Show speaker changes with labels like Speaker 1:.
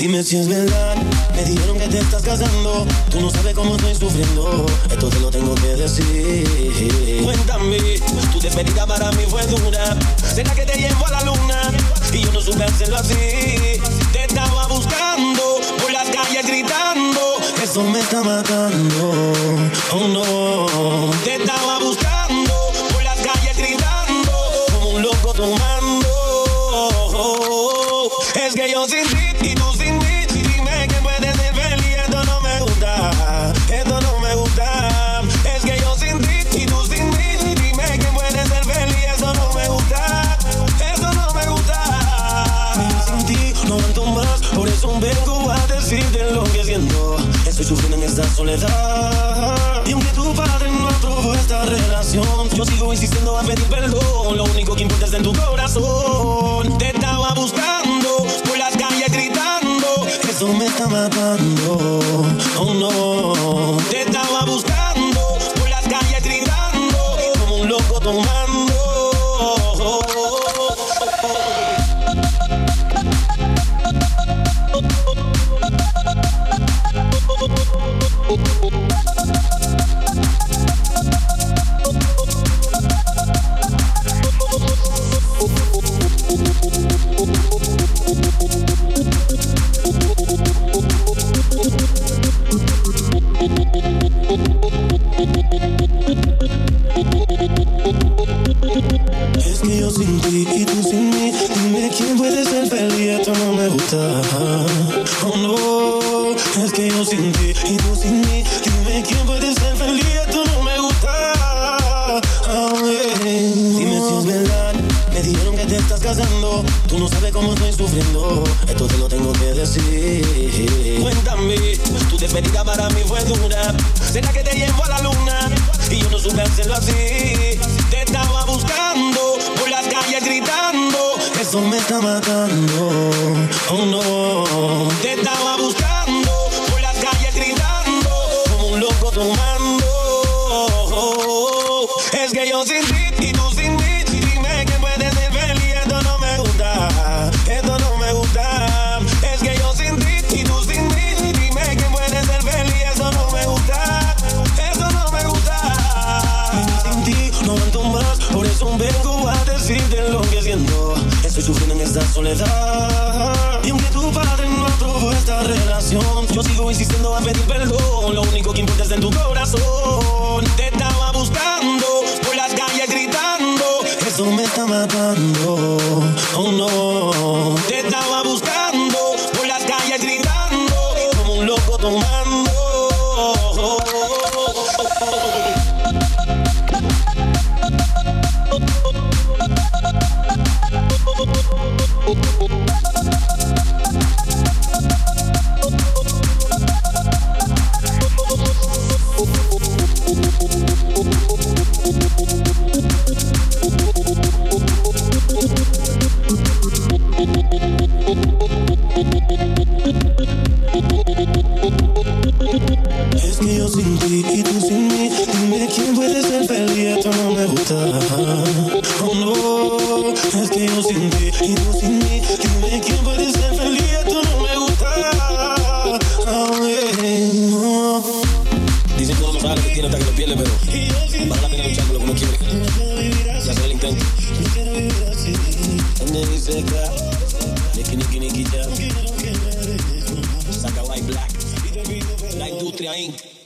Speaker 1: Dime si es verdad, me dijeron que te estás casando. Tú no sabes cómo estoy sufriendo, esto te lo tengo que decir. Cuéntame, tu despedida para mí fue dura. Será que te llevo a la luna y yo no supe hacerlo así. Te estaba buscando por las calles gritando, eso me está matando. Oh no, Es que yo sin ti y tú sin mí, dime que puedes ser feliz. Esto no me gusta, esto no me gusta. Es que yo sin ti y tú sin mí, dime que puedes ser feliz. Esto no me gusta, esto no me gusta. Sin ti no aguanto más, por eso vengo a decirte lo que siento. Estoy sufriendo en esta soledad. Y aunque tu padre no aprobó esta relación, yo sigo insistiendo a pedir perdón. Lo único que importa es en tu corazón. Te estaba buscando gritando. Eso me está matando. Oh no. Mí, dime quién puede ser feliz, esto no me gusta. Oh no, es que yo sin ti y tú sin mí, dime quién puede ser feliz, esto no me gusta. Ah, eh. Dime si es verdad, me dijeron que te estás casando, tú no sabes cómo estoy sufriendo, esto te lo tengo que decir. Cuéntame, tu despedida para mí fue dura, será que te llevo a la luna y yo no supe hacerlo así. Matando. Oh no, te estaba buscando por las calles gritando como un loco tomando. Es que yo sin ti y tú sin mí, dime que puedes ser feliz. Esto no me gusta, esto no me gusta. Es que yo sin ti y tú sin mí, dime que puedes ser feliz. Esto no me gusta, esto no me gusta. Sin ti no aguanto más, por eso vengo a decirte lo que siento. Estoy sufriendo en soledad. Y aunque tu padre no aprobó esta relación, yo sigo insistiendo a pedir perdón. Lo único que importa es en tu corazón. Te estaba buscando por las calles gritando. Eso me está matando. Oh no. Te estaba buscando por las calles gritando como un loco tomando. Es que yo sin ti y tú sin mí, dime quién puede ser feliz, esto no me gusta. Oh no, es que yo sin ti y tú sin mí, dime quién puede ser feliz, esto no me gusta. Oh, eh, no.
Speaker 2: Dicen que uno no sabe que tiene hasta que lo pierde, pero vale la pena luchar por lo que uno quiere. Y hacer el intento.
Speaker 1: And then he
Speaker 2: Gini gini gida. Saca white black. la industria Inc.